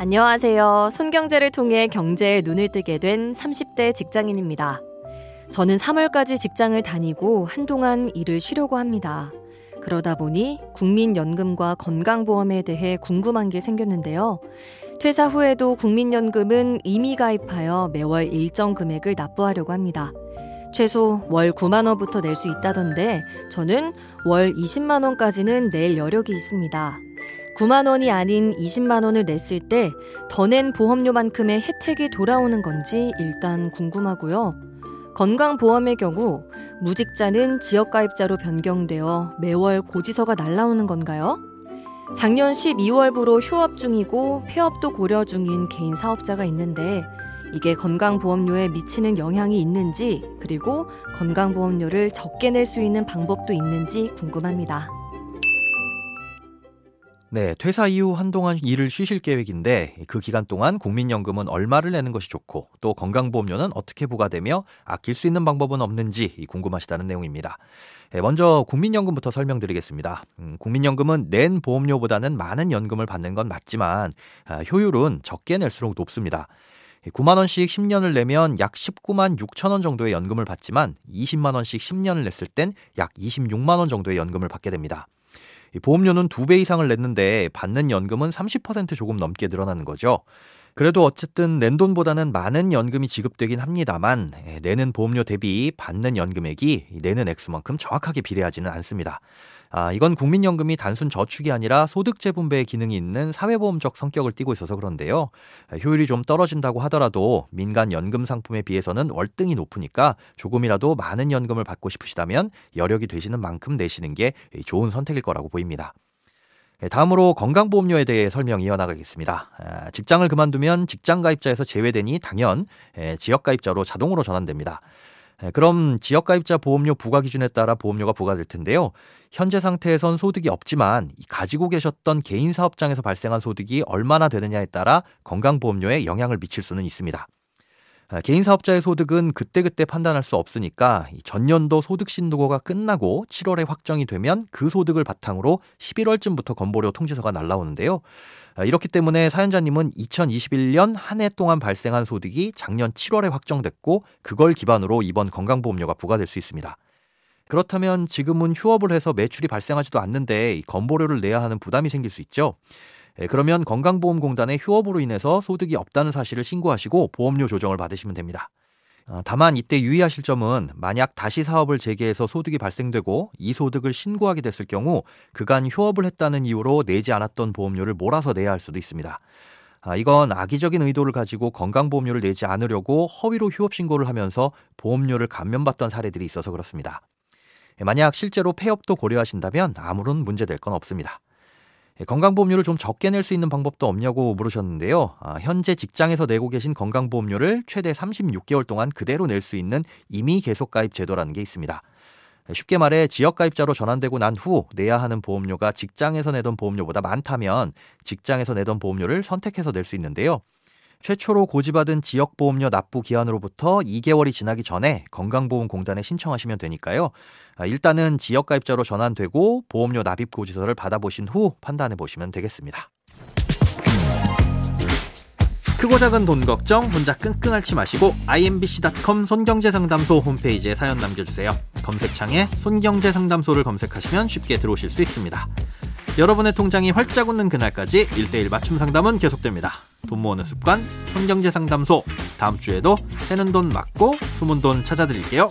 안녕하세요. 손경제를 통해 경제에 눈을 뜨게 된 30대 직장인입니다. 저는 3월까지 직장을 다니고 한동안 일을 쉬려고 합니다. 그러다 보니 국민연금과 건강보험에 대해 궁금한 게 생겼는데요. 퇴사 후에도 국민연금은 이미 가입하여 매월 일정 금액을 납부하려고 합니다. 최소 월 9만원부터 낼 수 있다던데 저는 월 20만원까지는 낼 여력이 있습니다. 9만 원이 아닌 20만 원을 냈을 때 더 낸 보험료만큼의 혜택이 돌아오는 건지 일단 궁금하고요. 건강보험의 경우 무직자는 지역가입자로 변경되어 매월 고지서가 날라오는 건가요? 작년 12월부로 휴업 중이고 폐업도 고려 중인 개인 사업자가 있는데 이게 건강보험료에 미치는 영향이 있는지 그리고 건강보험료를 적게 낼 수 있는 방법도 있는지 궁금합니다. 네, 퇴사 이후 한동안 일을 쉬실 계획인데 그 기간 동안 국민연금은 얼마를 내는 것이 좋고 또 건강보험료는 어떻게 부과되며 아낄 수 있는 방법은 없는지 궁금하시다는 내용입니다. 네, 먼저 국민연금부터 설명드리겠습니다. 음, 국민연금은 낸 보험료보다는 많은 연금을 받는 건 맞지만 아, 효율은 적게 낼수록 높습니다. 9만 원씩 10년을 내면 약 19만 6천 원 정도의 연금을 받지만 20만 원씩 10년을 냈을 땐 약 26만 원 정도의 연금을 받게 됩니다. 보험료는 두 배 이상을 냈는데 받는 연금은 30% 조금 넘게 늘어나는 거죠. 그래도 어쨌든 낸 돈보다는 많은 연금이 지급되긴 합니다만 예, 내는 보험료 대비 받는 연금액이 내는 액수만큼 정확하게 비례하지는 않습니다. 아, 이건 국민연금이 단순 저축이 아니라 소득 재분배의 기능이 있는 사회보험적 성격을 띠고 있어서 그런데요. 효율이 좀 떨어진다고 하더라도 민간 연금 상품에 비해서는 월등히 높으니까 조금이라도 많은 연금을 받고 싶으시다면 여력이 되시는 만큼 내시는 게 좋은 선택일 거라고 보입니다. 예, 다음으로 건강보험료에 대해 설명 이어나가겠습니다. 아, 직장을 그만두면 직장 가입자에서 제외되니 당연 예, 지역 가입자로 자동으로 전환됩니다. 예, 그럼 지역 가입자 보험료 부과 기준에 따라 보험료가 부과될 텐데요. 현재 상태에선 소득이 없지만 가지고 계셨던 개인 사업장에서 발생한 소득이 얼마나 되느냐에 따라 건강보험료에 영향을 미칠 수는 있습니다. 아, 개인 사업자의 소득은 그때그때 판단할 수 없으니까 전년도 소득 신고가 끝나고 7월에 확정이 되면 그 소득을 바탕으로 11월쯤부터 건보료 통지서가 날라오는데요. 아, 이렇기 때문에 사연자님은 2021년 한 해 동안 발생한 소득이 작년 7월에 확정됐고 그걸 기반으로 이번 건강보험료가 부과될 수 있습니다. 그렇다면 지금은 휴업을 해서 매출이 발생하지도 않는데 건보료를 내야 하는 부담이 생길 수 있죠. 예, 그러면 건강보험공단에 휴업으로 인해서 소득이 없다는 사실을 신고하시고 보험료 조정을 받으시면 됩니다. 어, 다만 이때 유의하실 점은 만약 다시 사업을 재개해서 소득이 발생되고 이 소득을 신고하게 됐을 경우 그간 휴업을 했다는 이유로 내지 않았던 보험료를 몰아서 내야 할 수도 있습니다. 아, 이건 악의적인 의도를 가지고 건강보험료를 내지 않으려고 허위로 휴업 신고를 하면서 보험료를 감면받던 사례들이 있어서 그렇습니다. 예, 만약 실제로 폐업도 고려하신다면 아무런 문제될 건 없습니다. 예, 건강보험료를 좀 적게 낼 수 있는 방법도 없냐고 물으셨는데요. 아, 현재 직장에서 내고 계신 건강보험료를 최대 36개월 동안 그대로 낼 수 있는 임의 계속가입 제도라는 게 있습니다. 예, 쉽게 말해 지역가입자로 전환되고 난 후 내야 하는 보험료가 직장에서 내던 보험료보다 많다면 직장에서 내던 보험료를 선택해서 낼 수 있는데요. 최초로 고지받은 지역보험료 납부 기한으로부터 2개월이 지나기 전에 건강보험공단에 신청하시면 되니까요. 아, 일단은 지역가입자로 전환되고 보험료 납입 고지서를 받아보신 후 판단해 보시면 되겠습니다. 크고 작은 돈 걱정 혼자 끙끙 앓지 마시고 imbc.com 손경제상담소 홈페이지에 사연 남겨주세요. 검색창에 손경제상담소를 검색하시면 쉽게 들어오실 수 있습니다. 여러분의 통장이 활짝 웃는 그날까지 1대1 맞춤 상담은 계속됩니다. 돈 모으는 습관, 손경제 상담소. 다음 주에도 새는 돈 맞고 숨은 돈 찾아드릴게요.